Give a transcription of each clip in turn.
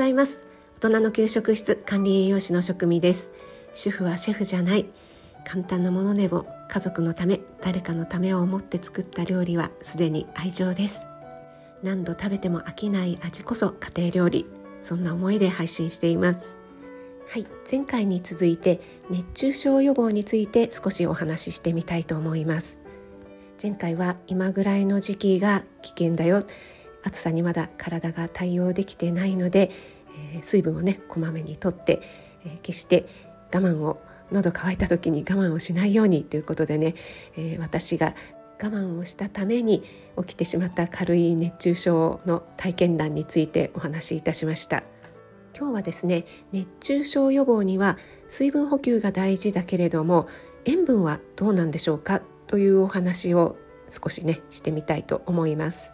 ざいます。大人の給食室管理栄養士の職味です。主婦はシェフじゃない。簡単なものでも家族のため誰かのためを思って作った料理はすでに愛情です。何度食べても飽きない味こそ家庭料理。そんな思いで配信しています。はい前回に続いて熱中症予防について少しお話ししてみたいと思います。前回は今ぐらいの時期が危険だよ。暑さにまだ体が対応できてないので、えー、水分をねこまめにとって、えー、決して我慢を喉乾いた時に我慢をしないようにということでね、えー、私が我慢をしたために起きてしまった軽い熱中症の体験談についてお話しいたしました。今日はですね熱中症予防には水分補給が大事だけれども塩分はどうなんでしょうかというお話を少しねしてみたいと思います。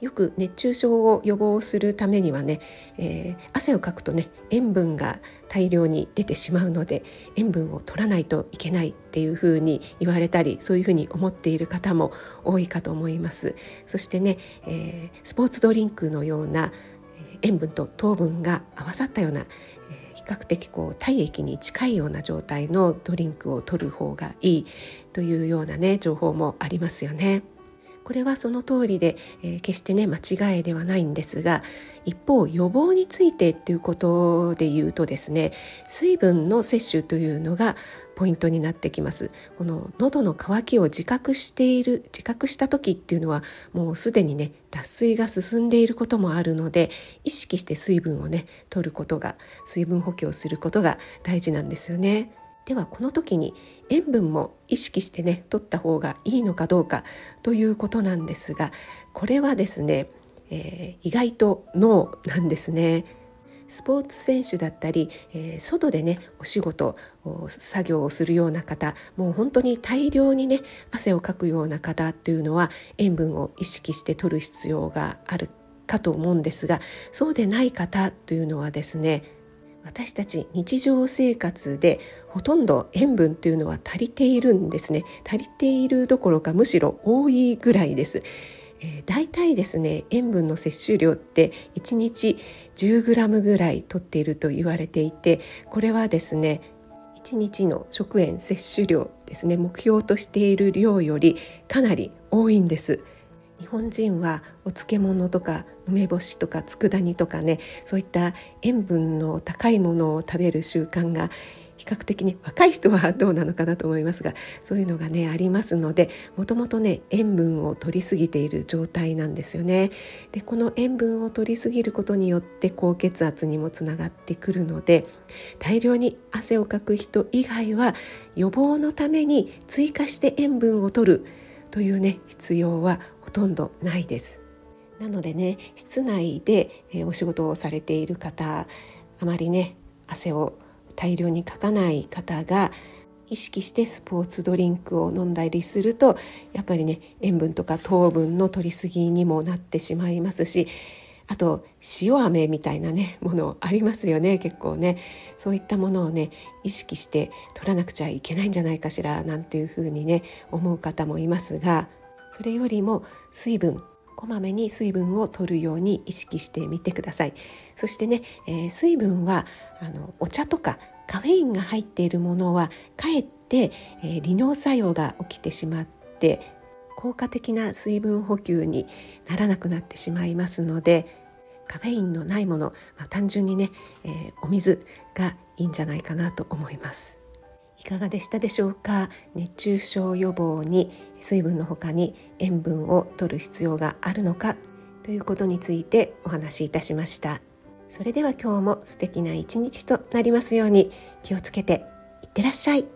よく熱中症を予防するためにはね、えー、汗をかくとね塩分が大量に出てしまうので塩分を取らないといけないっていうふうに言われたりそういうふうに思っている方も多いかと思いますそしてね、えー、スポーツドリンクのような塩分と糖分が合わさったような、えー、比較的こう体液に近いような状態のドリンクを取る方がいいというようなね情報もありますよね。これはその通りで、えー、決してね間違いではないんですが一方予防についてっていうことで言うとですね水分の摂取というのがポイントになってきます。この喉の渇きを自覚している自覚した時っていうのはもうすでにね脱水が進んでいることもあるので意識して水分をね取ることが水分補給をすることが大事なんですよね。ではこの時に塩分も意識してね取った方がいいのかどうかということなんですがこれはですね、えー、意外とノーなんですね。スポーツ選手だったり、えー、外でねお仕事作業をするような方もう本当に大量にね汗をかくような方っていうのは塩分を意識して取る必要があるかと思うんですがそうでない方というのはですね私たち日常生活でほとんど塩分というのは足りているんですね。足りているどころかむしろ多いぐらいです、えー、大体ですね塩分の摂取量って1日 10g ぐらいとっていると言われていてこれはですね1日の食塩摂取量ですね目標としている量よりかなり多いんです。日本人はお漬物とか梅干しとか佃煮とかねそういった塩分の高いものを食べる習慣が比較的ね若い人はどうなのかなと思いますがそういうのがねありますのでもともとね塩分を取りすぎている状態なんですよね。でこの塩分を取りすぎることによって高血圧にもつながってくるので大量に汗をかく人以外は予防のために追加して塩分を取るというね必要はほとんどないです。なのでね室内で、お仕事をされている方あまりね汗を大量にかかない方が意識してスポーツドリンクを飲んだりするとやっぱりね塩分とか糖分の取りすぎにもなってしまいますしあと塩飴みたいなねものありますよね結構ねそういったものをね意識して取らなくちゃいけないんじゃないかしらなんていうふうにね思う方もいますがそれよりも水分こまめに水分を取るように意識してみてください。そしてね、えー、水分はあのお茶とかカフェインが入っているものはかえって、えー、利尿作用が起きてしまって効果的な水分補給にならなくなってしまいますのでカフェインのないもの、まあ、単純にね、えー、お水がいいんじゃないかなと思います。いかがでしたでしょうか？熱中症予防に水分の他に塩分を摂る必要があるのか？ということについてお話しいたしました。それでは今日も素敵な一日となりますように気をつけていってらっしゃい。